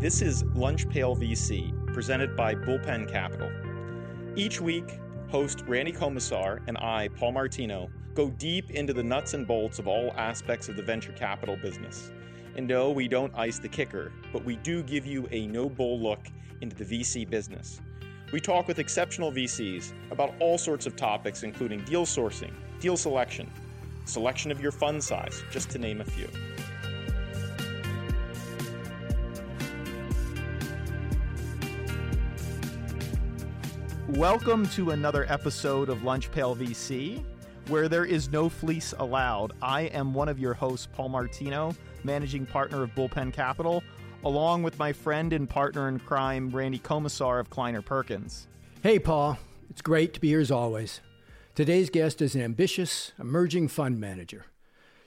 This is Lunch Pail VC, presented by Bullpen Capital. Each week, host Randy Komisar and I, Paul Martino, go deep into the nuts and bolts of all aspects of the venture capital business. And no, we don't ice the kicker, but we do give you a no bull look into the VC business. We talk with exceptional VCs about all sorts of topics, including deal sourcing, deal selection, selection of your fund size, just to name a few. Welcome to another episode of Lunch Pail VC, where there is no fleece allowed. I am one of your hosts, Paul Martino, managing partner of Bullpen Capital, along with my friend and partner in crime, Randy Komisar of Kleiner Perkins. Hey, Paul. It's great to be here as always. Today's guest is an ambitious, emerging fund manager.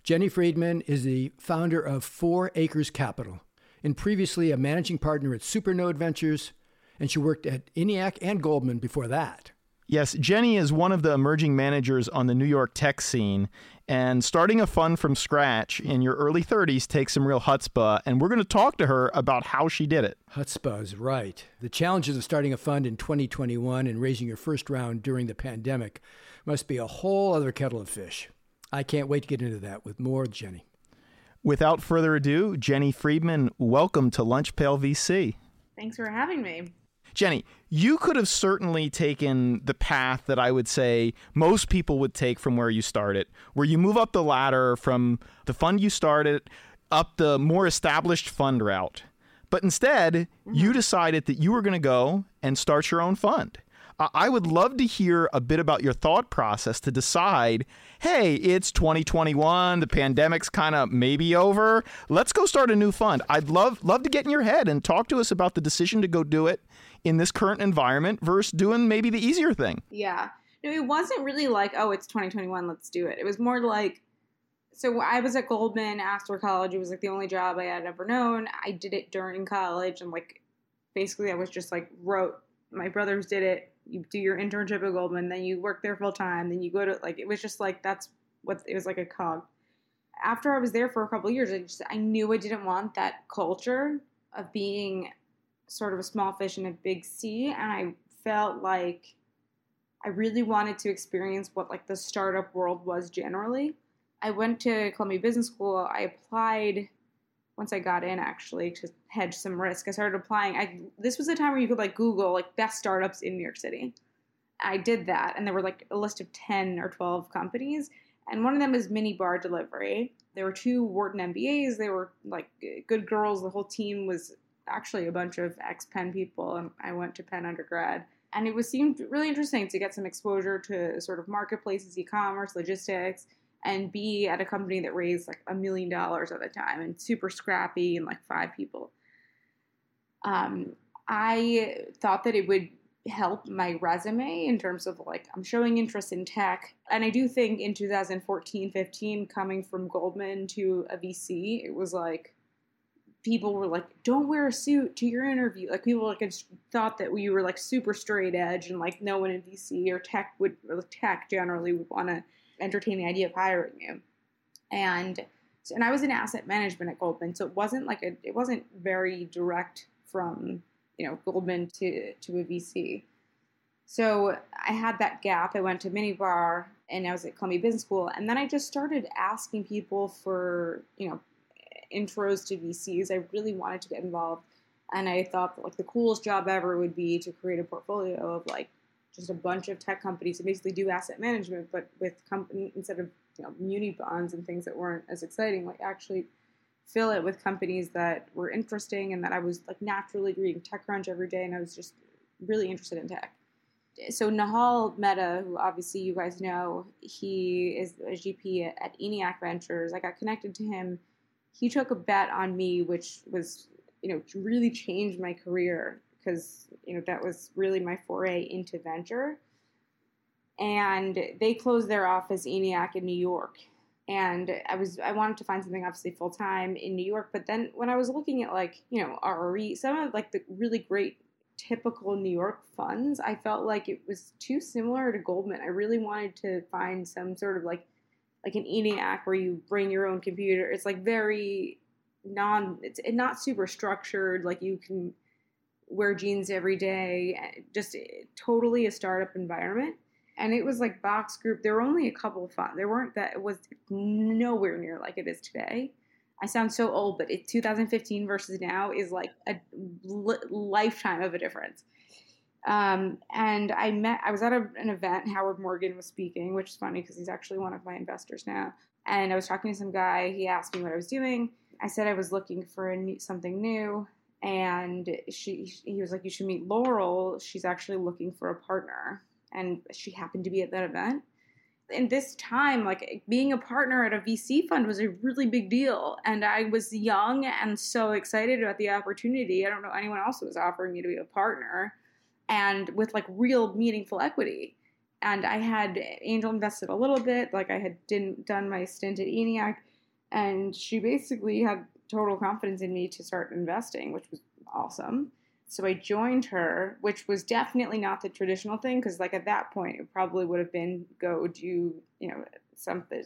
Jenny Friedman is the founder of Four Acres Capital and previously a managing partner at Supernode Ventures and she worked at ENIAC and Goldman before that. Yes, Jenny is one of the emerging managers on the New York tech scene, and starting a fund from scratch in your early 30s takes some real chutzpah, and we're going to talk to her about how she did it. Chutzpah is right. The challenges of starting a fund in 2021 and raising your first round during the pandemic must be a whole other kettle of fish. I can't wait to get into that with more Jenny. Without further ado, Jenny Friedman, welcome to Lunch Pail VC. Thanks for having me. Jenny, you could have certainly taken the path that I would say most people would take from where you started, where you move up the ladder from the fund you started up the more established fund route. But instead, mm-hmm. you decided that you were going to go and start your own fund. I would love to hear a bit about your thought process to decide hey, it's 2021, the pandemic's kind of maybe over. Let's go start a new fund. I'd love love to get in your head and talk to us about the decision to go do it in this current environment versus doing maybe the easier thing. Yeah. No, it wasn't really like, oh, it's 2021, let's do it. It was more like, so I was at Goldman after college. It was like the only job I had ever known. I did it during college, and like basically, I was just like rote. My brothers did it. You do your internship at Goldman, then you work there full time, then you go to like it was just like that's what it was like a cog. After I was there for a couple years, I just I knew I didn't want that culture of being sort of a small fish in a big sea, and I felt like I really wanted to experience what like the startup world was generally. I went to Columbia Business School. I applied once I got in actually to hedge some risk. I started applying. I this was a time where you could like Google like best startups in New York City. I did that, and there were like a list of ten or twelve companies, and one of them is Minibar Delivery. There were two Wharton MBAs. They were like good girls. The whole team was actually a bunch of ex Penn people, and I went to Penn undergrad. And it was seemed really interesting to get some exposure to sort of marketplaces, e-commerce, logistics, and be at a company that raised like a million dollars at the time and super scrappy and like five people. Um, I thought that it would help my resume in terms of like I'm showing interest in tech. And I do think in 2014, 15, coming from Goldman to a VC, it was like people were like, "Don't wear a suit to your interview." Like people like thought that we were like super straight edge, and like no one in VC or tech would or tech generally would want to entertain the idea of hiring you. And so, and I was in asset management at Goldman, so it wasn't like a it wasn't very direct from you know Goldman to to a VC. So I had that gap. I went to Minibar and I was at Columbia Business School, and then I just started asking people for you know intros to VCs. I really wanted to get involved, and I thought like the coolest job ever would be to create a portfolio of like just a bunch of tech companies and basically do asset management, but with company instead of you know muni bonds and things that weren't as exciting, like actually fill it with companies that were interesting and that I was like naturally reading TechCrunch every day, and I was just really interested in tech. So Nehal Mehta, who obviously you guys know, he is a GP at ENIAC Ventures. I got connected to him he took a bet on me, which was, you know, really changed my career because, you know, that was really my foray into venture. And they closed their office, ENIAC, in New York. And I was I wanted to find something obviously full time in New York. But then when I was looking at like, you know, RRE, some of like the really great typical New York funds, I felt like it was too similar to Goldman. I really wanted to find some sort of like like an ENIAC where you bring your own computer. It's like very non it's not super structured like you can wear jeans every day eh, just eh, totally a startup environment. And it was like BoxGroup. There were only a couple of fun there weren't that it was nowhere near like it is today. I sound so old but it 2015 versus now is like a lifetime of a difference um, and i met i was at a, an event howard morgan was speaking which is funny because he's actually one of my investors now and i was talking to some guy he asked me what i was doing I said I was looking for new, something new, and she he was like, "You should meet Laurel. She's actually looking for a partner." And she happened to be at that event. In this time, like being a partner at a VC fund was a really big deal, and I was young and so excited about the opportunity. I don't know anyone else who was offering me to be a partner, and with like real meaningful equity and I had angel invested a little bit, like I had didn't done my stint at ENIAC, and she basically had total confidence in me to start investing, which was awesome. So I joined her, which was definitely not the traditional thing because, like, at that point, it probably would have been go do, you know, something,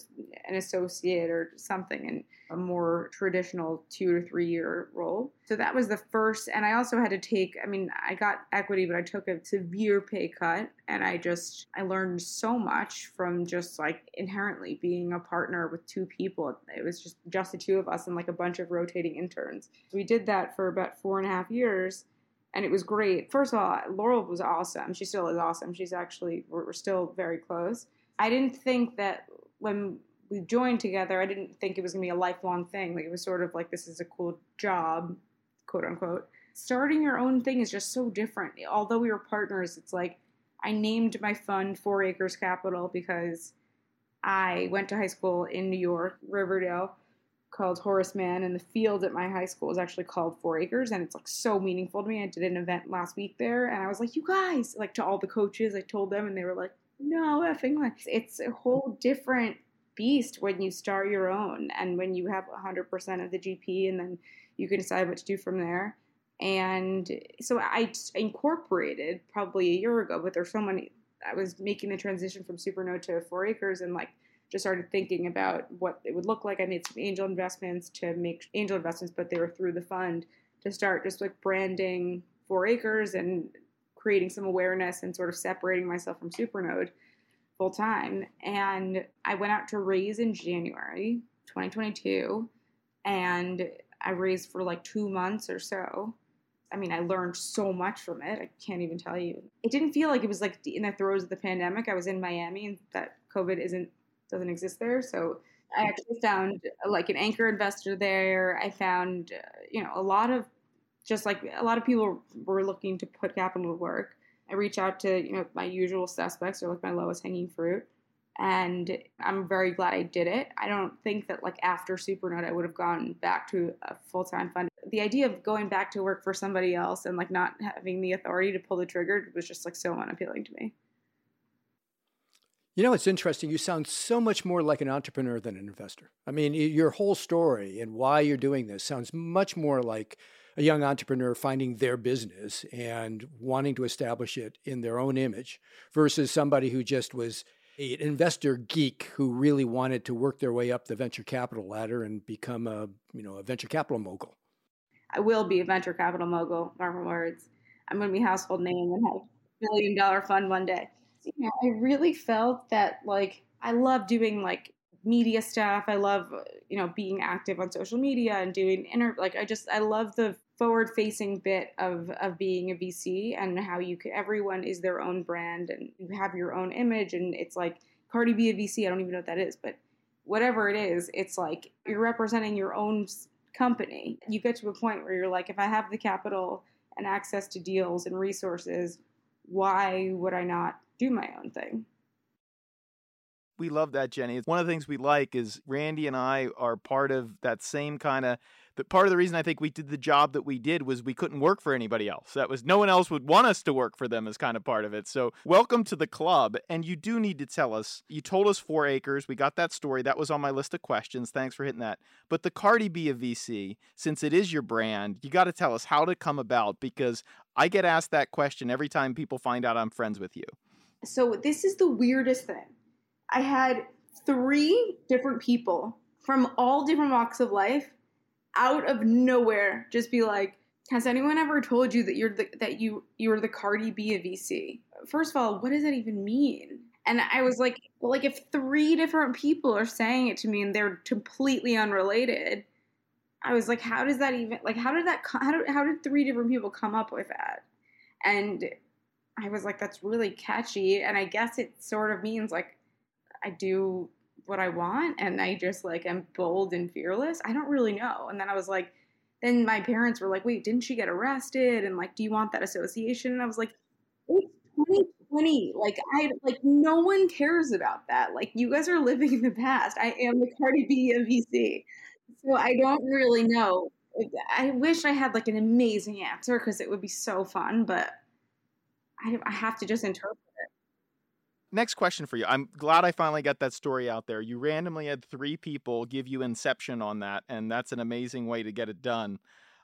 an associate or something in a more traditional two to three year role. So that was the first. And I also had to take, I mean, I got equity, but I took a severe pay cut. And I just, I learned so much from just like inherently being a partner with two people. It was just, just the two of us and like a bunch of rotating interns. We did that for about four and a half years and it was great. First of all, Laurel was awesome. She still is awesome. She's actually we're, we're, still very close. I didn't think that when we joined together, I didn't think it was gonna be a lifelong thing. Like it was sort of like this is a cool job, quote unquote. Starting your own thing is just so different. Although we were partners, it's like I named my fund Four Acres Capital because I went to high school in New York, Riverdale, called Horace Mann, and the field at my high school is actually called Four Acres, and it's like so meaningful to me. I did an event last week there, and I was like, "You guys!" Like to all the coaches, I told them, and they were like, no effing way. It's a whole different beast when you start your own and when you have 100% of the GP and then you can decide what to do from there. And so I incorporated probably a year ago, but there's so many. I was making the transition from Supernode to Four Acres and like just started thinking about what it would look like. I made some angel investments to make angel investments, but they were through the fund to start just like branding Four Acres and creating some awareness and sort of separating myself from Supernode full time. And I went out to raise in January 2022, and I raised for like two months or so. I mean, I learned so much from it. I can't even tell you. It didn't feel like it was like in the throes of the pandemic. I was in Miami, and that COVID isn't doesn't exist there. So I actually found like an anchor investor there. I found, uh, you know, a lot of just like a lot of people were looking to put capital to work. I reach out to you know my usual suspects or like my lowest hanging fruit, and I'm very glad I did it. I don't think that like after Supernode I would have gone back to a full time fund. The idea of going back to work for somebody else and like not having the authority to pull the trigger was just like so unappealing to me. You know, it's interesting. You sound so much more like an entrepreneur than an investor. I mean, your whole story and why you're doing this sounds much more like a young entrepreneur finding their business and wanting to establish it in their own image versus somebody who just was an investor geek who really wanted to work their way up the venture capital ladder and become a you know a venture capital mogul. I will be a venture capital mogul. My words. I'm going to be household name and have a billion dollar fund one day. You know, I really felt that like I love doing like media stuff. I love uh, you know being active on social media and doing inter like I just I love the forward facing bit of of being a VC and how you can everyone is their own brand and you have your own image and it's like Cardi B a VC I don't even know what that is but whatever it is it's like you're representing your own company you get to a point where you're like if I have the capital and access to deals and resources why would I not do my own thing we love that jenny one of the things we like is randy and i are part of that same kind of but part of the reason I think we did the job that we did was we couldn't work for anybody else. That was no one else would want us to work for them as kind of part of it. So welcome to the club. And you do need to tell us. You told us four acres. We got that story. That was on my list of questions. Thanks for hitting that. But the Cardi B of VC, since it is your brand, you got to tell us how to come about because I get asked that question every time people find out I'm friends with you. So this is the weirdest thing. I had three different people from all different walks of life out of nowhere just be like, has anyone ever told you that you're the that you you're the Cardi B of VC? First of all, what does that even mean? And I was like, well, like if three different people are saying it to me and they're completely unrelated, I was like, how does that even like how did that how did how did three different people come up with that? And I was like, that's really catchy, and I guess it sort of means like I do what I want, and I just like am bold and fearless. I don't really know. And then I was like, then my parents were like, wait, didn't she get arrested? And like, do you want that association? And I was like, it's 2020. Like I like no one cares about that. Like you guys are living in the past. I am the Cardi B of VC. So I don't really know. I wish I had like an amazing answer because it would be so fun, but I, I have to just interpret it. Next question for you. I'm glad I finally got that story out there. You randomly had three people give you inception on that, and that's an amazing way to get it done.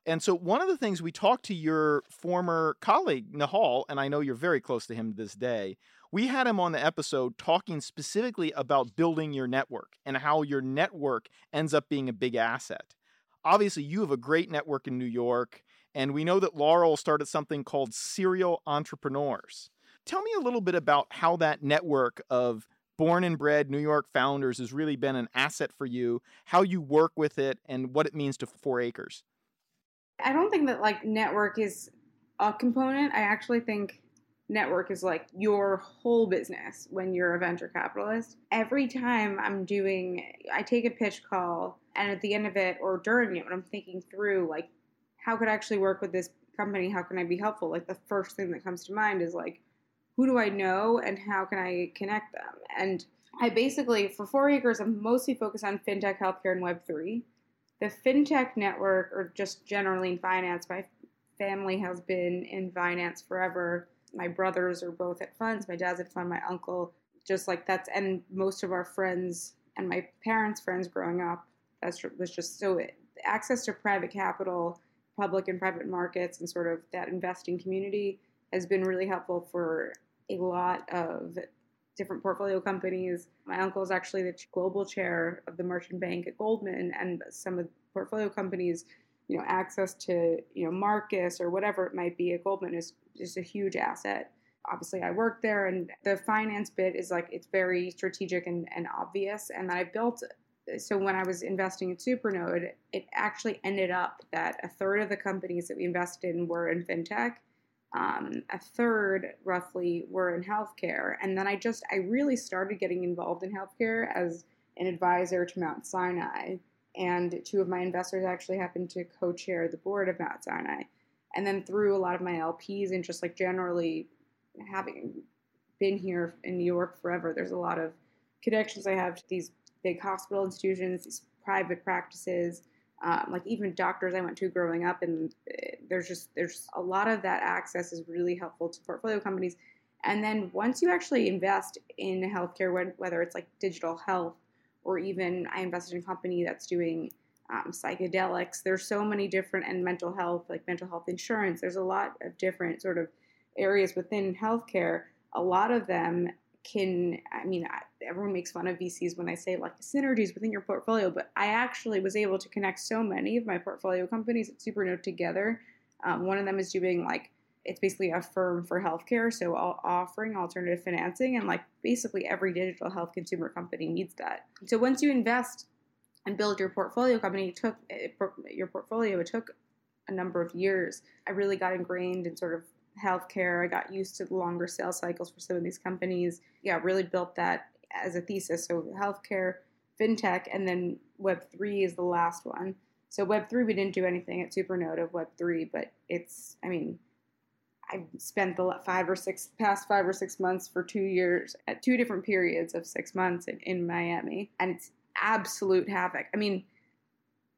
And so, one of the things we talked to your former colleague, Nehal, and I know you're very close to him this day. We had him on the episode talking specifically about building your network and how your network ends up being a big asset. Obviously, you have a great network in New York, and we know that Laurel started something called Serial Entrepreneurs. Tell me a little bit about how that network of born and bred New York founders has really been an asset for you, how you work with it, and what it means to Four Acres. I don't think that like network is a component. I actually think network is like your whole business when you're a venture capitalist. Every time I'm doing, I take a pitch call, and at the end of it or during it, when I'm thinking through like how could I actually work with this company? How can I be helpful? Like the first thing that comes to mind is like, who do I know and how can I connect them? And I basically, for four acres, I'm mostly focused on fintech, healthcare, and Web3 the fintech network, or just generally in finance, my family has been in finance forever. My brothers are both at funds. My dad's at fund. My uncle, just like that's, and most of our friends and my parents' friends growing up, that was just so access to private capital, public and private markets, and sort of that investing community has been really helpful for a lot of different portfolio companies. My uncle is actually the global chair of the merchant bank at Goldman, and some of the portfolio companies, you know, access to you know Marcus or whatever it might be at Goldman is just a huge asset. Obviously, I work there, and the finance bit is like it's very strategic and, and obvious. And I built so when I was investing in Supernode, it actually ended up that a third of the companies that we invested in were in fintech um, a third roughly were in healthcare. And then i just i really started getting involved in healthcare as an advisor to mount sinai. And two of my investors actually happened to co-chair the board of mount sinai. And then through a lot of my lps and just like generally having been here in new york forever there's a lot of connections i have to these big hospital institutions these private practices um, like even doctors I went to growing up, and eh, there's just there's a lot of that access is really helpful to portfolio companies. And then once you actually invest in healthcare, whether it's like digital health or even I invested in a company that's doing um, psychedelics, there's so many different and mental health, like mental health insurance. There's a lot of different sort of areas within healthcare. A lot of them can i mean everyone makes fun of vcs when i say like synergies within your portfolio but i actually was able to connect so many of my portfolio companies at supernode together. Um, one of them is doing like it's basically Affirm for healthcare so offering alternative financing and like basically every digital health consumer company needs that. So once you invest and build your portfolio company it took it, your portfolio it took a number of years. I really got ingrained in sort of healthcare. I got used to the longer sales cycles for some of these companies. Yeah, really built that as a thesis. So healthcare, fintech, and then Web three is the last one. So Web three, we didn't do anything at Supernode of Web three, but it's, I mean, I've spent the five or six past five or six months for two years at two different periods of six months in, in Miami, and it's absolute havoc. I mean,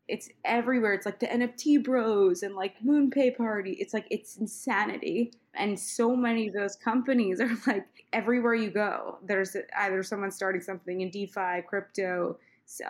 it's everywhere. It's like the NFT bros and like MoonPay Party. It's like it's insanity. And so many of those companies are like everywhere you go, there's either someone starting something in DeFi, crypto,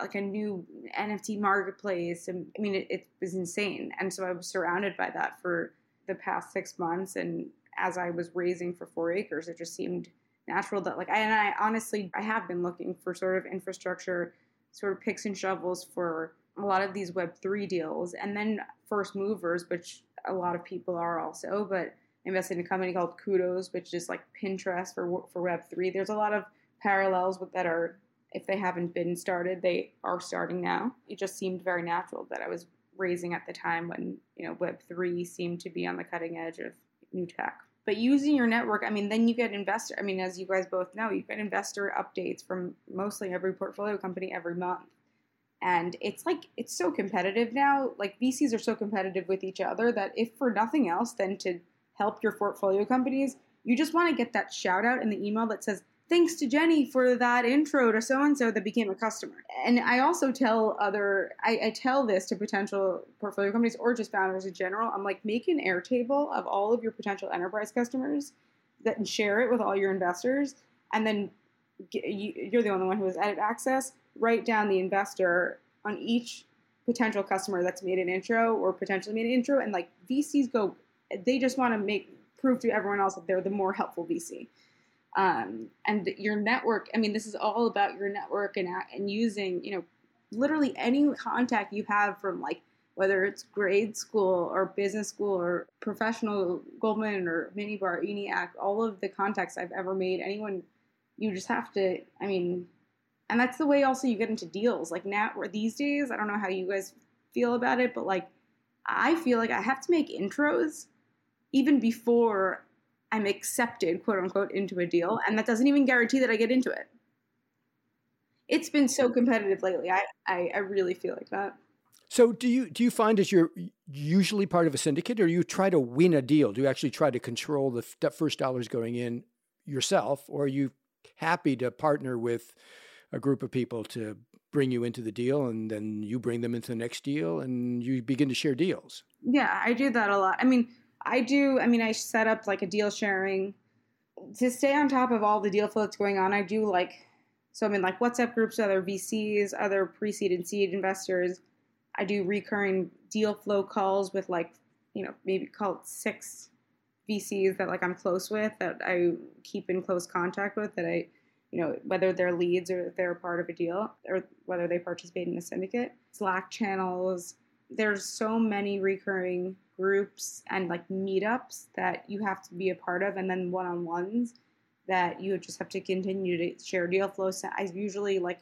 like a new NFT marketplace. And I mean, it, it was insane. And so I was surrounded by that for the past six months. And as I was raising for four acres, it just seemed natural that like, and I honestly, I have been looking for sort of infrastructure, sort of picks and shovels for a lot of these Web3 deals and then first movers, which a lot of people are also, but invested in a company called Kudos, which is like Pinterest for, for Web3. There's a lot of parallels with that are, if they haven't been started, they are starting now. It just seemed very natural that I was raising at the time when, you know, Web3 seemed to be on the cutting edge of new tech. But using your network, I mean, then you get investor. I mean, as you guys both know, you get investor updates from mostly every portfolio company every month and it's like it's so competitive now. Like vcs are so competitive with each other that if for nothing else than to help your portfolio companies you just want to get that shout out in the email that says thanks to jenny for that intro to so and so that became a customer. And i also tell other I, I, tell this to potential portfolio companies or just founders in general. I'm like make an airtable of all of your potential enterprise customers that and share it with all your investors and then you're the only one who has edit access write down the investor on each potential customer that's made an intro or potentially made an intro and like vcs go they just want to make prove to everyone else that they're the more helpful vc um, and your network i mean this is all about your network and, and using you know literally any contact you have from like whether it's grade school or business school or professional goldman or minibar eniac all of the contacts i've ever made anyone you just have to i mean and that's the way also you get into deals. Like now or these days i don't know how you guys feel about it but like i feel like i have to make intros even before i'm accepted quote unquote into a deal and that doesn't even guarantee that i get into it. It's been so competitive lately. I i, I really feel like that. So do you do you find as you're usually part of a syndicate or you try to win a deal? Do you actually try to control the first dollars going in yourself or are you happy to partner with a group of people to bring you into the deal and then you bring them into the next deal and you begin to share deals. Yeah, I do that a lot. I mean, I do, I mean, I set up like a deal sharing to stay on top of all the deal flow that's going on. I do like, so I'm in like WhatsApp groups other VCs, other pre seed and seed investors. I do recurring deal flow calls with like, you know, maybe call it six VCs that like I'm close with that I keep in close contact with that I you know, whether they're leads or they're part of a deal or whether they participate in a syndicate. Slack channels. There's so many recurring groups and like meetups that you have to be a part of, and then one on ones that you just have to continue to share deal flow. So I usually like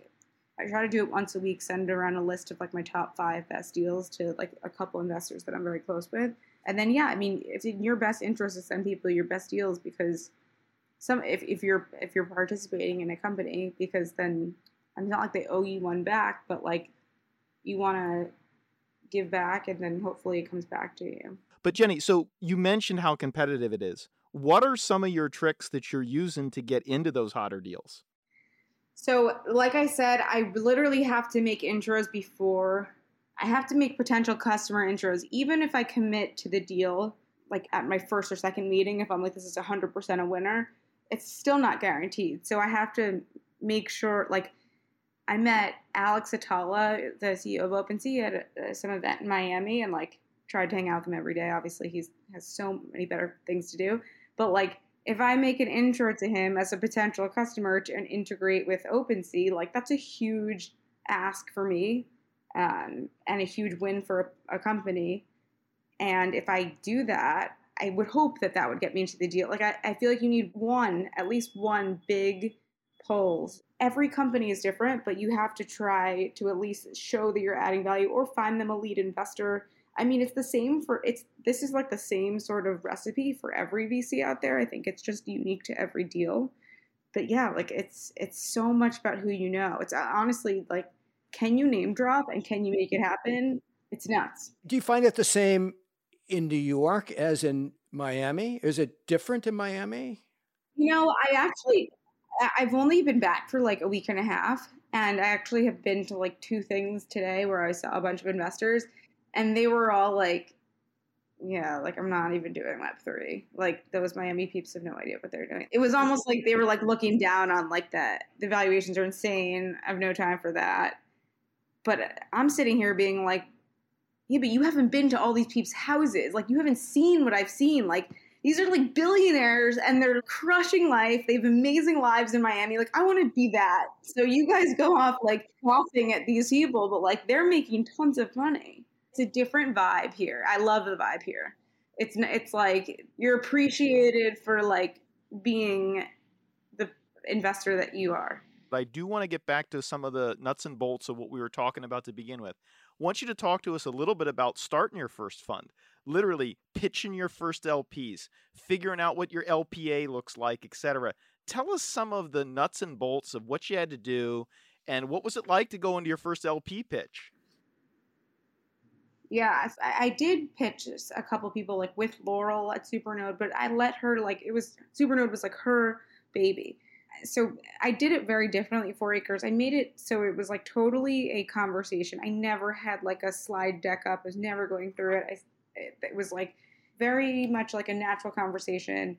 I try to do it once a week, send around a list of like my top five best deals to like a couple investors that I'm very close with. And then yeah, I mean, it's in your best interest to send people your best deals because some if, if you're if you're participating in a company because then I'm not like they owe you one back, but like you want to give back and then hopefully it comes back to you. But Jenny, so you mentioned how competitive it is. What are some of your tricks that you're using to get into those hotter deals? So, like I said, I literally have to make intros before I have to make potential customer intros. Even if I commit to the deal, like at my first or second meeting, if I'm like, this is 100% a winner, it's still not guaranteed. So I have to make sure, like, I met Alex Atallah, the CEO of OpenSea, at uh, some event in Miami, and like tried to hang out with him every day. Obviously, he has so many better things to do. But like, if I make an intro to him as a potential customer to and integrate with OpenSea, like that's a huge ask for me, um, and a huge win for a, a company. And if I do that, I would hope that that would get me into the deal. Like I, I feel like you need one, at least one big polls. Every company is different, but you have to try to at least show that you're adding value or find them a lead investor. I mean, it's the same for it's this is like the same sort of recipe for every VC out there. I think it's just unique to every deal. But yeah, like it's it's so much about who you know. It's uh, honestly like can you name drop and can you make it happen? It's nuts. Do you find it the same in New York as in Miami? Is it different in Miami? You know, I actually I've only been back for like a week and a half and I actually have been to like two things today where I saw a bunch of investors and they were all like yeah, like I'm not even doing Web three. Like those Miami peeps have no idea what they're doing. It was almost like they were like looking down on like that. The valuations are insane. I have no time for that. But I'm sitting here being like, yeah, but you haven't been to all these peeps' houses. Like you haven't seen what I've seen. Like these are like billionaires and they're crushing life. They have amazing lives in Miami. Like, I want to be that. So you guys go off like coughing at these people, but like they're making tons of money. It's a different vibe here. I love the vibe here. It's it's like you're appreciated for like being the investor that you are. I do want to get back to some of the nuts and bolts of what we were talking about to begin with. Want you to talk to us a little bit about starting your first fund literally pitching your first LPs, figuring out what your LPA looks like, etc. Tell us some of the nuts and bolts of what you had to do and what was it like to go into your first LP pitch? Yeah, I, did pitch a couple people like with Laurel at Supernode, but I let her like it was Supernode was like her baby. So I did it very differently. Four Acres. I made it so it was like totally a conversation. I never had like a slide deck up. I was never going through it. I it, it was like very much like a natural conversation.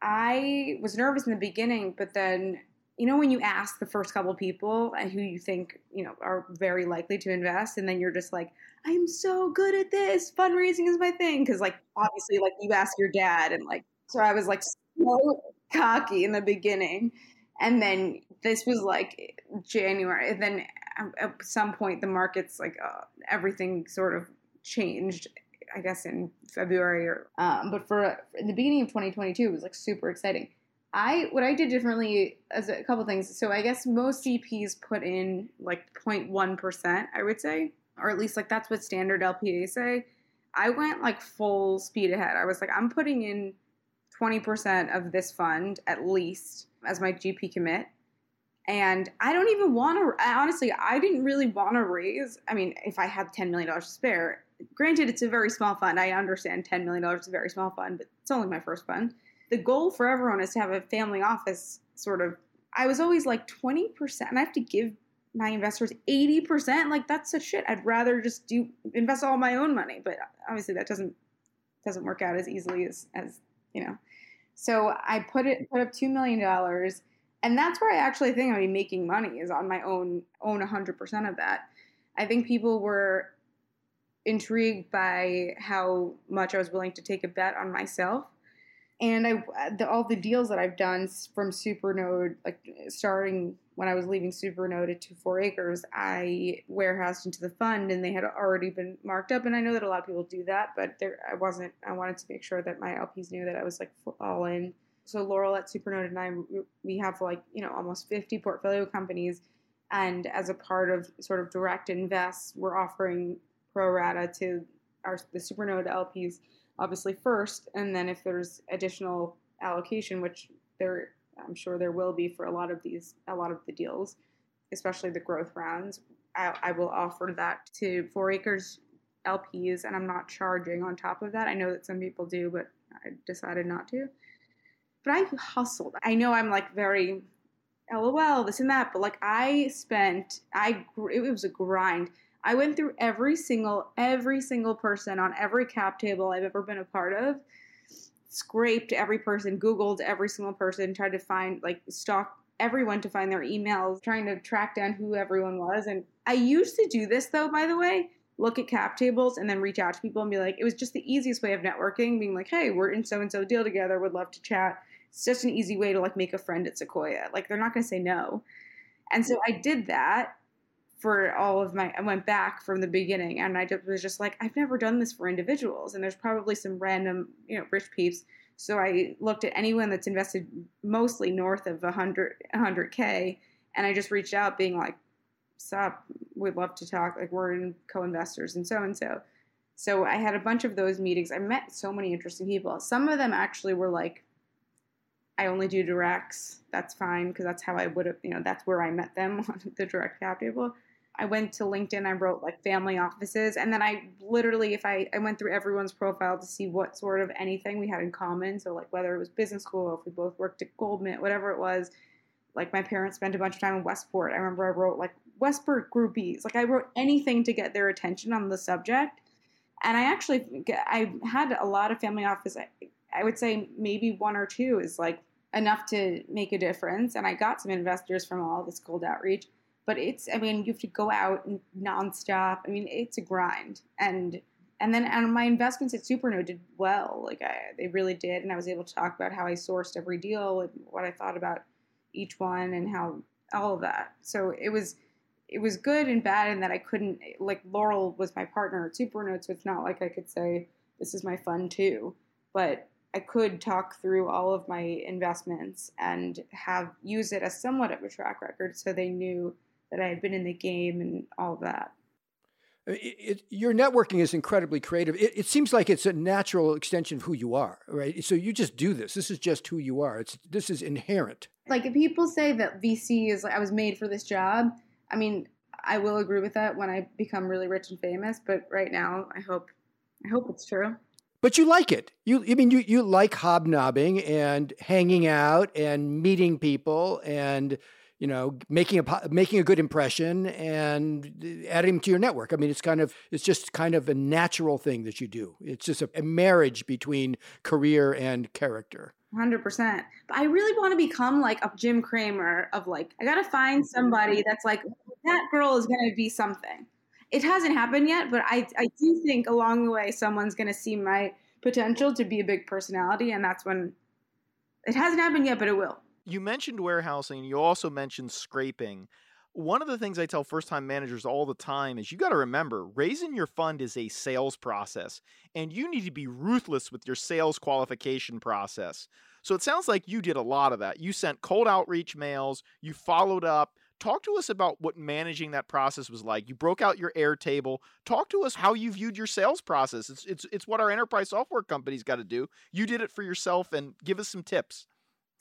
I was nervous in the beginning, but then you know when you ask the first couple people uh, who you think you know are very likely to invest and then you're just like i'm so good at this fundraising is my thing because like obviously like you ask your dad and like so i was like so cocky in the beginning and then this was like january then at some point the markets like uh, everything sort of changed I guess in February or um, but for in the beginning of 2022 it was like super exciting. I what I did differently as a couple things. So I guess most GPs put in like 0.1 percent, I would say, or at least like that's what standard LPAs say. I went like full speed ahead. I was like, I'm putting in 20% of this fund at least as my GP commit. And I don't even want to, honestly, I didn't really want to raise. I mean, if I had $10 million to spare, granted, it's a very small fund. I understand $10 million is a very small fund, but it's only my first fund. The goal for everyone is to have a family office sort of. I was always like 20%, and I have to give my investors 80%. Like, that's such shit. I'd rather just do invest all my own money, but obviously that doesn't doesn't work out as easily as as you know. So I put it put up $2 million and that's where I actually think I'm making money is on my own own 100% of that. I think people were intrigued by how much I was willing to take a bet on myself. And I, the, all the deals that I've done from Supernode, like starting when I was leaving Supernode to Four Acres, I warehoused into the fund, and they had already been marked up. And I know that a lot of people do that, but there, I wasn't. I wanted to make sure that my LPs knew that I was like all in. So Laurel at Supernode and I, we have like you know almost 50 portfolio companies, and as a part of sort of direct invest, we're offering pro rata to our the Supernode LPs, obviously first, and then if there's additional allocation, which there I'm sure there will be for a lot of these a lot of the deals, especially the growth rounds. I, I will offer that to Four Acres LPs, and I'm not charging on top of that. I know that some people do, but I decided not to. But I hustled. I know I'm like very lol this and that but like i spent i it was a grind I went through every single every single person on every cap table I've ever been a part of, scraped every person, googled every single person, tried to find like stalk everyone to find their emails, trying to track down who everyone was. And I used to do this though, by the way, look at cap tables and then reach out to people and be like, it was just the easiest way of networking, being like, hey, we're in so and so deal together, would love to chat. It's just an easy way to like make a friend at Sequoia. Like they're not gonna say no. And so I did that for all of my I went back from the beginning and I was just like I've never done this for individuals. And there's probably some random you know rich peeps. So I looked at anyone that's invested mostly north of 100 100k and I just reached out being like sup we'd love to talk. Like we're in co-investors and so and so. So I had a bunch of those meetings. I met so many interesting people. Some of them actually were like I only do directs. That's fine because that's how I would have you know that's where I met them on the direct cap table I went to LinkedIn, I wrote like family offices, and then I literally, if I, I went through everyone's profile to see what sort of anything we had in common. So, like whether it was business school, if we both worked at Goldman, whatever it was. Like my parents spent a bunch of time in Westport. I remember I wrote like Westport groupies. Like I wrote anything to get their attention on the subject. And I actually, I had a lot of family office. I, I would say maybe one or two is like enough to make a difference. And I got some investors from all this cold outreach but it's i mean you have to go out and nonstop i mean it's a grind and And then and my investments at Supernode did well. Like I, they really did, and I was able to talk about how I sourced every deal and what I thought about each one and how all of that. So it was it was good and bad in that I couldn't like Laurel was my partner at Supernode, so it's not like I could say this is my fund too, but I could talk through all of my investments and have use it as somewhat of a track record, so they knew that I had been in the game and all of that. It, it, your networking is incredibly creative. It, it, seems like it's a natural extension of who you are, right? So you just do this. This is just who you are. It's this is inherent. Like if people say that VC is like I was made for this job, I mean, I will agree with that when I become really rich and famous. But right now, I hope I hope it's true. But you like it. You I mean you you like hobnobbing and hanging out and meeting people and you know, making a making a good impression and adding to your network. I mean, it's kind of it's just kind of a natural thing that you do. It's just a, a marriage between career and character. Hundred percent. But I really want to become like a Jim Cramer of like I gotta find mm-hmm. somebody that's like that girl is gonna be something. It hasn't happened yet, but I I do think along the way someone's gonna see my potential to be a big personality, and that's when it hasn't happened yet, but it will you mentioned warehousing you also mentioned scraping one of the things I tell first time managers all the time is you got to remember raising your fund is a sales process and you need to be ruthless with your sales qualification process. So it sounds like you did a lot of that. You sent cold outreach mails, you followed up. Talk to us about what managing that process was like. You broke out your Airtable. Talk to us how you viewed your sales process. It's it's it's what our enterprise software companies got to do. You did it for yourself and give us some tips.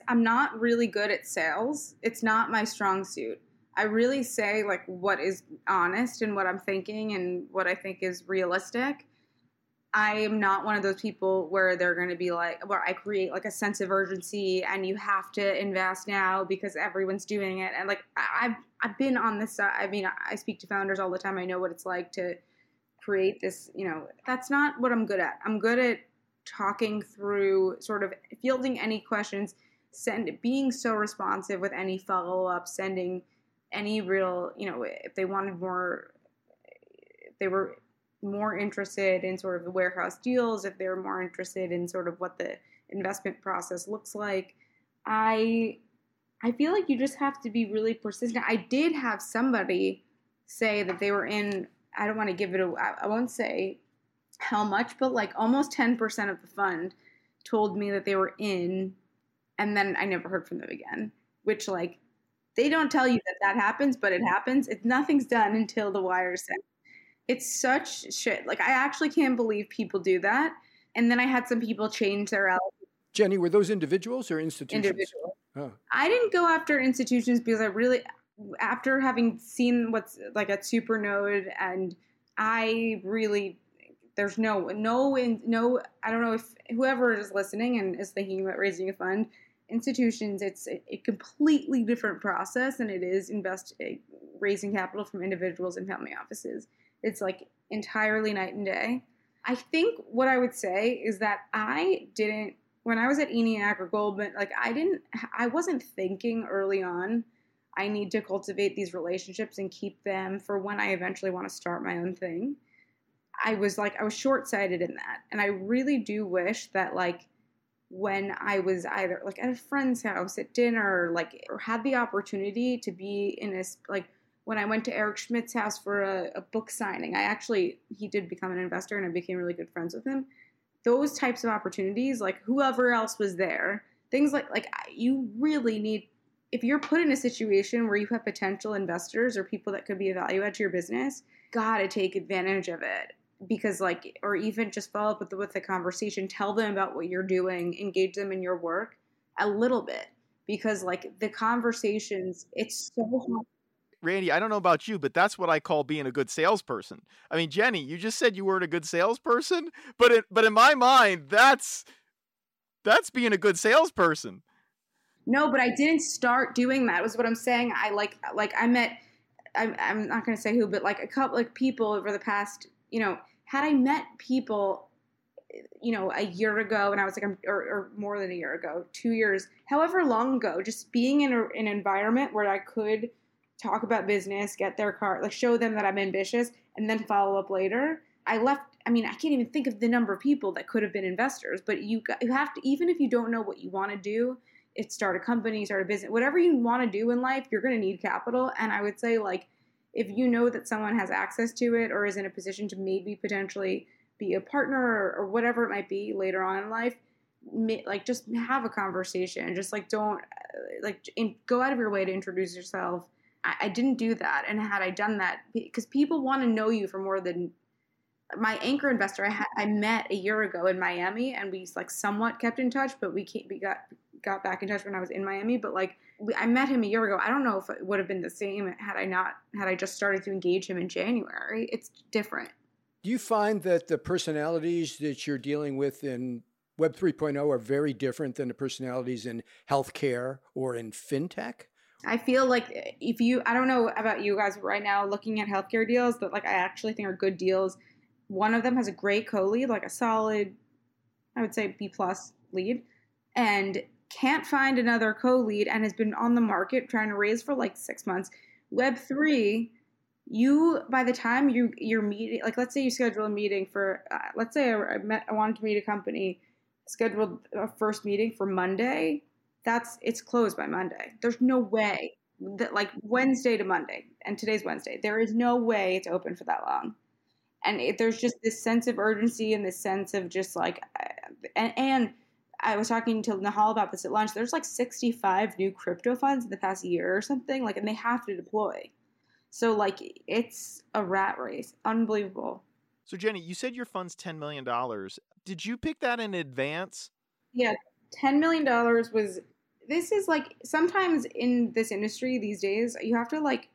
I'm not really good at sales. It's not my strong suit. I really say like what is honest and what I'm thinking and what I think is realistic. I am not one of those people where they're going to be like, where I create like a sense of urgency and you have to invest now because everyone's doing it. And like, I've, I've been on this side. I mean, I speak to founders all the time. I know what it's like to create this, you know, that's not what I'm good at. I'm good at talking through sort of fielding any questions send being so responsive with any follow up, sending any real, you know, if they wanted more, if they were more interested in sort of the warehouse deals, if they were more interested in sort of what the investment process looks like, I I feel like you just have to be really persistent. I did have somebody say that they were in. I don't want to give it a. I won't say how much, but like almost ten percent of the fund told me that they were in and then I never heard from them again. Which like they don't tell you that that happens, but it happens. If nothing's done until the wire is sent. It's such shit. Like I actually can't believe people do that. And then I had some people change their Jenny, were those individuals or institutions? Individual. Oh. I didn't go after institutions because I really, after having seen what's like at Supernode, and I really, there's no, no, no. I don't know if whoever is listening and is thinking about raising a fund institutions, it's a, completely different process than it is invest eh, raising capital from individuals and family offices. It's like entirely night and day. I think what I would say is that I didn't when I was at ENIAC or Goldman, like I didn't, I wasn't thinking early on. I need to cultivate these relationships and keep them for when I eventually want to start my own thing. I was like, I was short sighted in that. And I really do wish that, like, when I was either like at a friend's house at dinner, or, like or had the opportunity to be in a like when I went to Eric Schmidt's house for a, a, book signing. I actually he did become an investor and I became really good friends with him. Those types of opportunities, like whoever else was there, things like like you really need if you're put in a situation where you have potential investors or people that could be a value add to your business, gotta take advantage of it because like or even just follow up with the, with the conversation tell them about what you're doing engage them in your work a little bit because like the conversations it's so hard Randy, I don't know about you, but that's what I call being a good salesperson. I mean, Jenny, you just said you weren't a good salesperson, but it, but in my mind, that's that's being a good salesperson. No, but I didn't start doing that. Was what I'm saying. I like like I met. I'm I'm not going to say who, but like a couple like people over the past you know had I met people, you know, a year ago, and I was like, or, or more than a year ago, two years, however long ago, just being in a, an environment where I could talk about business, get their car, like show them that I'm ambitious, and then follow up later. I left I mean, I can't even think of the number of people that could have been investors, but you you have to even if you don't know what you want to do, it start a company, start a business, whatever you want to do in life, you're going to need capital. And I would say like if you know that someone has access to it or is in a position to maybe potentially be a partner or, or whatever it might be later on in life, like just have a conversation. Just like don't uh, like in, go out of your way to introduce yourself. I, I didn't do that, and had I done that, because people want to know you for more than my anchor investor I, ha- I met a year ago in Miami and we like somewhat kept in touch but we we got got back in touch when I was in Miami but like we, I met him a year ago. I don't know if it would have been the same had I not had I just started to engage him in January. It's different. Do you find that the personalities that you're dealing with in Web 3.0 are very different than the personalities in healthcare or in fintech? I feel like eh, if you, I don't know about you guys right now looking at healthcare deals that like I actually think are good deals. One of them has a great co-lead, like a solid, I would say B plus lead, and can't find another co-lead and has been on the market trying to raise for like six months. Web three, you by the time you you're meeting, like let's say you schedule a meeting for, uh, let's say I, I, met, I wanted to meet a company, scheduled a first meeting for Monday. That's it's closed by Monday. There's no way that like Wednesday to Monday, and today's Wednesday. There is no way it's open for that long and it, there's just this sense of urgency and this sense of just like and, and I was talking to Nehal about this at lunch. There's like 65 new crypto funds in the past year or something, like, and they have to deploy. So like, it's a rat race, unbelievable. So Jenny, you said your fund's 10 million dollars. Did you pick that in advance? Yeah, 10 million dollars was. This is like sometimes in this industry these days, you have to like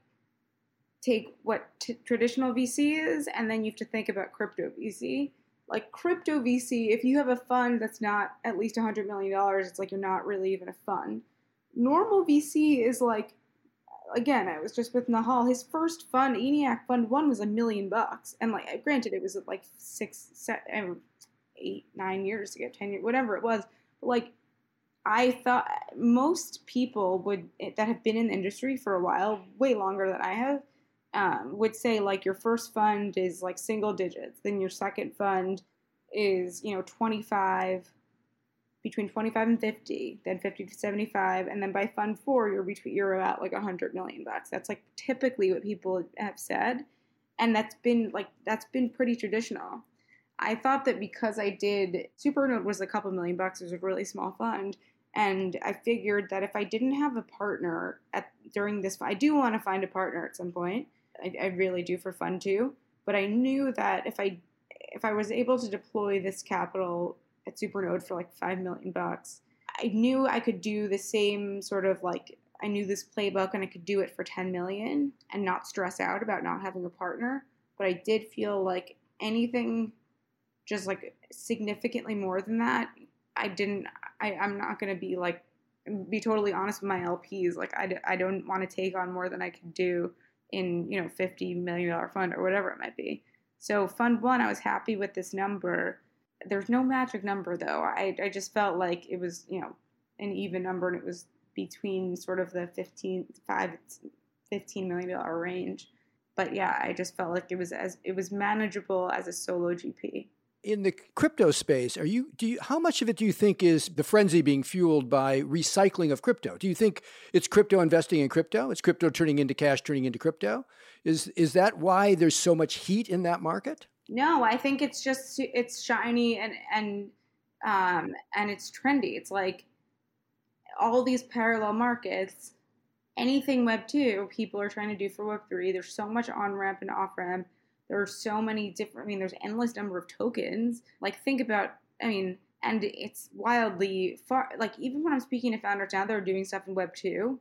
take what t- traditional VC is, and then you have to think about crypto VC. Like crypto VC, if you have a fund that's not at least $100 million, it's like you're not really even a fund. Normal VC is like, again, I was just with Nehal. His first fund, ENIAC Fund One, was a million bucks, and like, granted, it was like six, seven, eight, nine years ago, ten years, whatever it was. But like, I thought most people would that have been in the industry for a while, way longer than I have, um, would say like your first fund is like single digits, then your second fund is you know 25 between 25 and 50 then 50 to 75 and then by fund four you're between you're about like 100 million bucks. That's like typically what people have said and that's been like that's been pretty traditional. I thought that because i did supernode was a couple million bucks it was a really small fund and i figured that if i didn't have a partner at during this i do want to find a partner at some point I, I really do for fun too. But I knew that if I if I was able to deploy this capital at Supernode for like five million bucks, I knew I could do the same sort of like I knew this playbook and I could do it for 10 million and not stress out about not having a partner. But I did feel like anything just like significantly more than that, I didn't, I, I'm not going to be like, be totally honest with my LPs. Like, I, I don't want to take on more than I can do in you know 50 million dollar fund or whatever it might be. So fund one i was happy with this number. There's no magic number though. I, I just felt like it was you know an even number and it was between sort of the 15 5 15 million dollar range. But yeah i just felt like it was as it was manageable as a solo gp in the crypto space, are you do you how much of it do you think is the frenzy being fueled by recycling of crypto? Do you think it's crypto investing in crypto? It's crypto turning into cash, turning into crypto? Is is that why there's so much heat in that market? No, I think it's just it's shiny and and um, and it's trendy. It's like all these parallel markets. Anything Web two, people are trying to do for Web three. There's so much on ramp and off ramp there are so many different, I mean, there's endless number of tokens. Like, think about, I mean, and it's wildly far, like, even when I'm speaking to founders now, they're doing stuff in Web 2.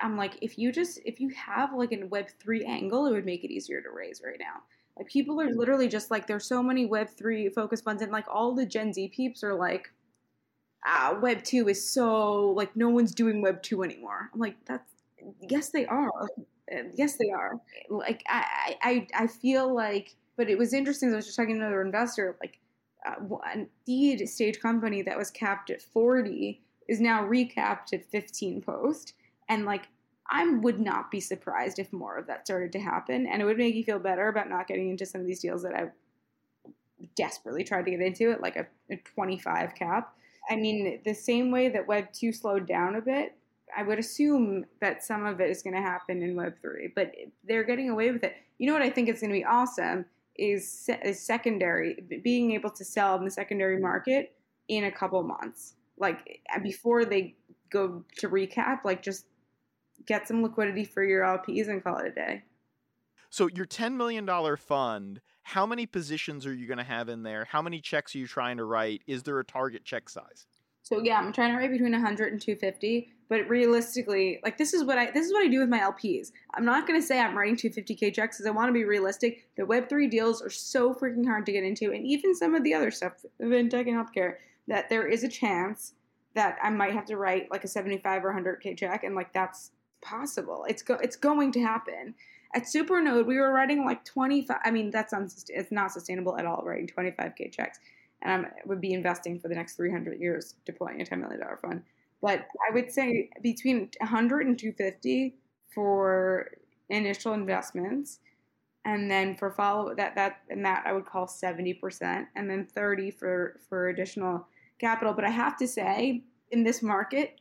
I'm like, if you just, if you have like a Web 3 angle, it would make it easier to raise right now. Like, people are literally just like, there's so many Web 3 focus funds, and like, all the Gen Z peeps are like, ah, Web 2 is so, like, no one's doing Web 2 anymore. I'm like, that's, yes, they are yes, they are. Like I, I, I feel like, but it was interesting. I was just talking to another investor. Like, uh, a seed stage company that was capped at forty is now recapped at fifteen post, and like I would not be surprised if more of that started to happen, and it would make you feel better about not getting into some of these deals that I desperately tried to get into it, like a, a 25 cap. I mean, the same way that Web 2 slowed down a bit, I would assume that some of it is going to happen in Web 3, but they're getting away with it. You know what I think is going to be awesome is, is secondary, being able to sell in the secondary market in a couple months. Like before they go to recap, like just get some liquidity for your LPs and call it a day. So your $10 million fund, how many positions are you going to have in there? How many checks are you trying to write? Is there a target check size? So yeah, I'm trying to write between 100 and 250, but realistically, like this is what I this is what I do with my LPs. I'm not to say I'm writing 250k checks because I want to be realistic. The Web3 deals are so freaking hard to get into, and even some of the other stuff, fintech and healthcare, that there is a chance that I might have to write like a 75 or 100k check, and like that's possible. It's go it's going to happen. At Supernode, we were writing like 25. I mean, that's unsust- it's not sustainable at all. Writing 25k checks and I would be investing for the next 300 years deploying a $10 million fund. But I would say between 100 and 250 for initial investments, and then for follow that that and that I would call 70%, and then 30 for for additional capital. But I have to say, in this market,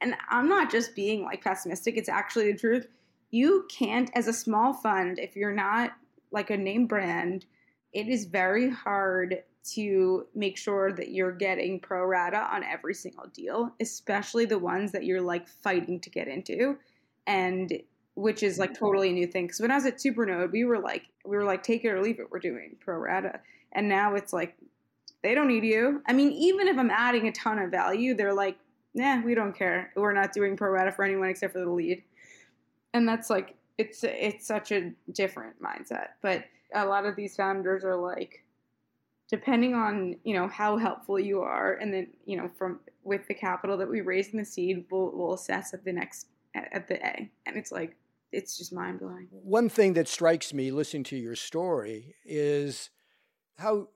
and I'm not just being like pessimistic; it's actually the truth. You can't, as a small fund, if you're not like a name brand, it is very hard to make sure that you're getting pro rata on every single deal, especially the ones that you're like fighting to get into. And which is like totally a new thing. Because when I was at Supernode, we were like, we were like, take it or leave it. We're doing pro rata, and now it's like, they don't need you. I mean, even if I'm adding a ton of value, they're like, nah, we don't care. We're not doing pro rata for anyone except for the lead, and that's like, it's it's such a different mindset. But a lot of these founders are like, depending on you know how helpful you are and then you know from with the capital that we raise in the seed we'll, we'll assess at the next at the a. And it's like it's just mind blowing one thing that strikes me listening to your story is how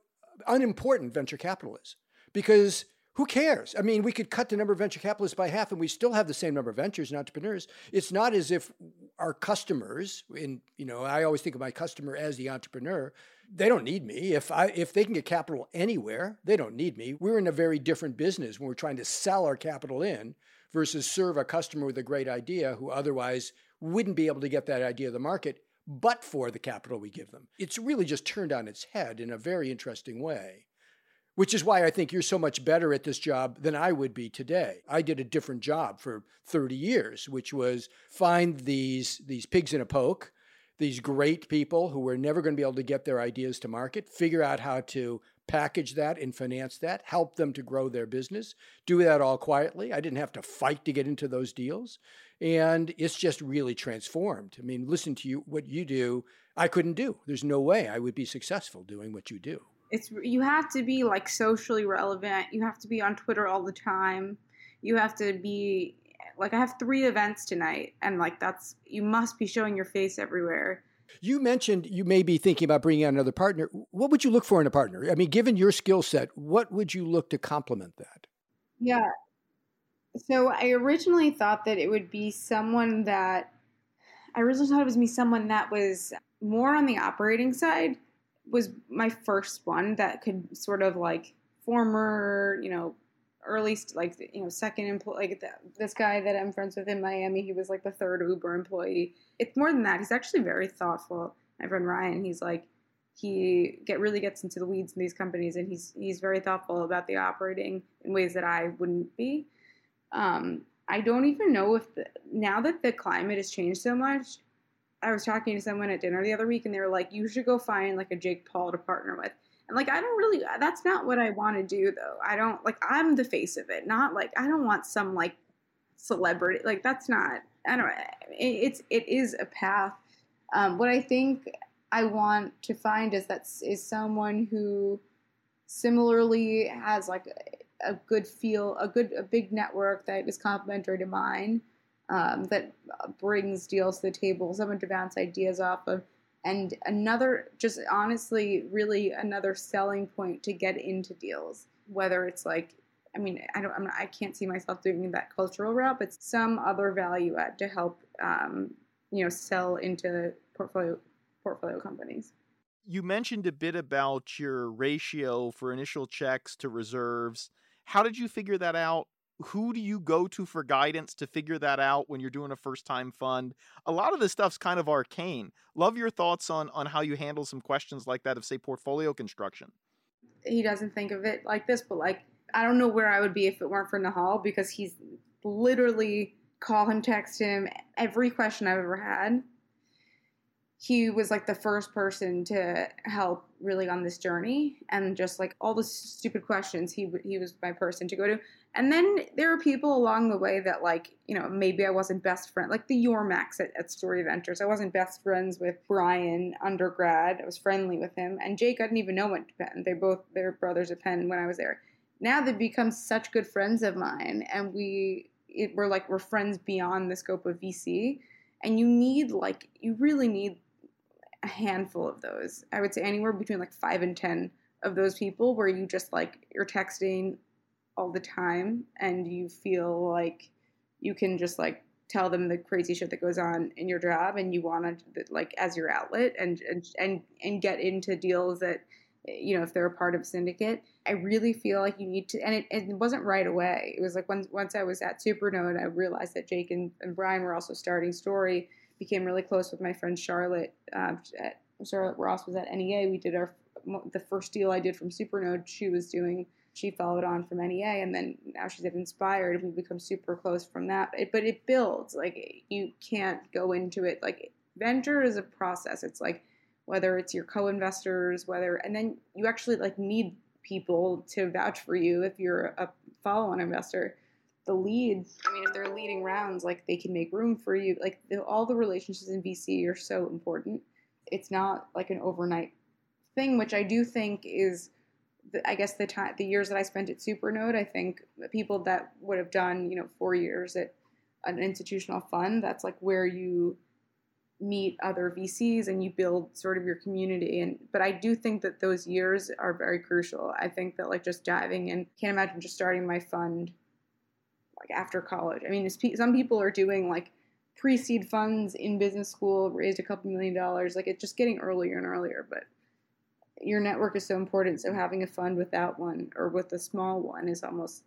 unimportant venture capital is. Because who cares? I mean, we could cut the number of venture capitalists by half and we still have the same number of ventures and entrepreneurs. It's not as if our customers, in you know, I always think of my customer as the entrepreneur, they don't need me. If I if they can get capital anywhere, they don't need me. We're in a very different business when we're trying to sell our capital in versus serve a customer with a great idea who otherwise wouldn't be able to get that idea to the market but for the capital we give them. It's really just turned on its head in a very interesting way. Which is why I think you're so much better at this job than I would be today. I did a different job for 30 years, which was find these these pigs in a poke these great people who were never going to be able to get their ideas to market, figure out how to package that and finance that, help them to grow their business, do that all quietly. I didn't have to fight to get into those deals. And it's just really transformed. I mean, listen to you, what you do, I couldn't do. There's no way I would be successful doing what you do. It's you have to be like socially relevant. You have to be on Twitter all the time. You have to be like I have three events tonight, and like that's you must be showing your face everywhere. You mentioned you may be thinking about bringing on another partner. What would you look for in a partner? I mean, given your skill set, what would you look to complement that? Yeah. So I originally thought that it would be someone that I originally thought it was me someone that was more on the operating side was my first one that could sort of like former, you know, early like you know second employee like the, this guy that i'm friends with in miami he was like the third uber employee. It's more than that he's actually very thoughtful my friend ryan. He's like he get really gets into the weeds in these companies and he's he's very thoughtful about the operating in ways that i wouldn't be. Um, i don't even know if the, now that the climate has changed so much i was talking to someone at dinner the other week and they were like you should go find like a jake paul to partner with and like I don't really that's not what I want to do though. I don't like I'm the face of it, not like I don't want some like celebrity like that's not I don't it's it is a path. Um, what I think I want to find is that is someone who similarly has like a good feel, a good a big network that is complementary to mine, um, that brings deals to the table, someone to bounce ideas off of, and another just honestly really another selling point to get into deals whether it's like i mean i don't I'm not, i can't see myself doing that cultural route but some other value add to help um, you know sell into portfolio portfolio companies You mentioned a bit about your ratio for initial checks to reserves. How did you figure that out? Who do you go to for guidance to figure that out when you're doing a first time fund? A lot of this stuff's kind of arcane. Love your thoughts on on how you handle some questions like that of say portfolio construction. He doesn't think of it like this, but like I don't know where I would be if it weren't for Nehal because he's literally call him, text him, every question I've ever had. He was like the first person to help really on this journey, and just like all the stupid questions, he he was my person to go to. And then there are people along the way that like you know maybe I wasn't best friend, like the Yormaks at, at Story Ventures. I wasn't best friends with Brian undergrad. I was friendly with him, and Jake I didn't even know went to Penn. They both they're brothers at Penn when I was there. Now they've become such good friends of mine, and we it, we're like we're friends beyond the scope of VC, and you need like you really need a handful of those. I would say anywhere between like five and ten of those people where you just like you're texting all the time and you feel like you can just like tell them the crazy shit that goes on in your job and you want to like as your outlet and and and, and get into deals that you know if they're a part of syndicate. I really feel like you need to and it, it wasn't right away. It was like once, once i was at supernode i realized that jake and, and brian were also starting story became really close with my friend charlotte uh, at, charlotte ross was at nea we did our the first deal i did from supernode she was doing she followed on from NEA and then now she's at Inspired. We've become super close from that. It, but it builds. Like you can't go into it. Like venture is a process. It's like whether it's your co-investors, whether and then you actually like need people to vouch for you if you're a follow-on investor. The leads, I mean, if they're leading rounds, like they can make room for you. Like the, all the relationships in VC are so important. It's not like an overnight thing, which I do think is, the, I guess the time, the years that I spent at Supernode, I think people that would have done, you know, four years at an institutional fund, that's like where you meet other VCs and you build sort of your community. And but I do think that those years are very crucial. I think that like just diving in, can't imagine just starting my fund like after college. I mean, some people are doing like pre-seed funds in business school, raised a couple million dollars. Like it's just getting earlier and earlier. But your network is so important. So having a fund without one or with a small one is almost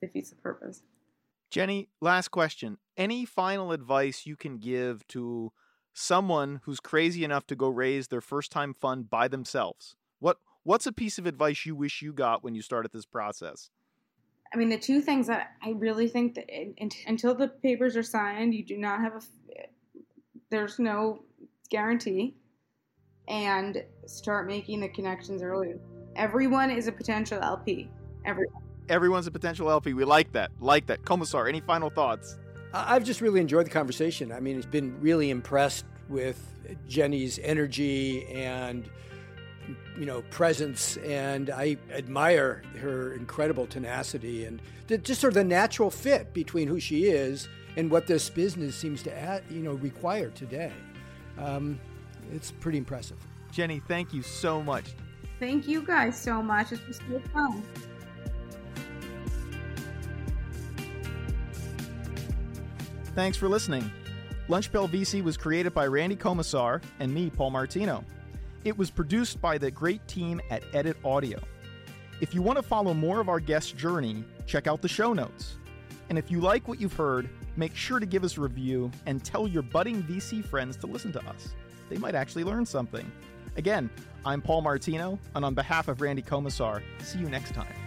defeats the purpose. Jenny, last question. Any final advice you can give to someone who's crazy enough to go raise their first time fund by themselves? What what's a piece of advice you wish you got when you started this process? I mean, the two things that I really think that until the papers are signed, you do not have a there's no guarantee and start making the connections early. Everyone is a potential LP. Everyone everyone's a potential LP. We like that. Like that. Komisar, any final thoughts? I've just really enjoyed the conversation. I mean, it's been really impressed with Jenny's energy and you know presence and i admire her incredible tenacity and just sort of the natural fit between who she is and what this business seems to add, you know require today. Um, it's pretty impressive. Jenny thank you so much. Thank you guys so much. It was so fun. Thanks for listening. Lunchbell VC was created by Randy Komisar and me, Paul Martino. It was produced by the great team at Edit Audio. If you want to follow more of our guest journey, check out the show notes. And if you like what you've heard, make sure to give us a review and tell your budding VC friends to listen to us. They might actually learn something. Again, I'm Paul Martino, and on behalf of Randy Komisar, see you next time.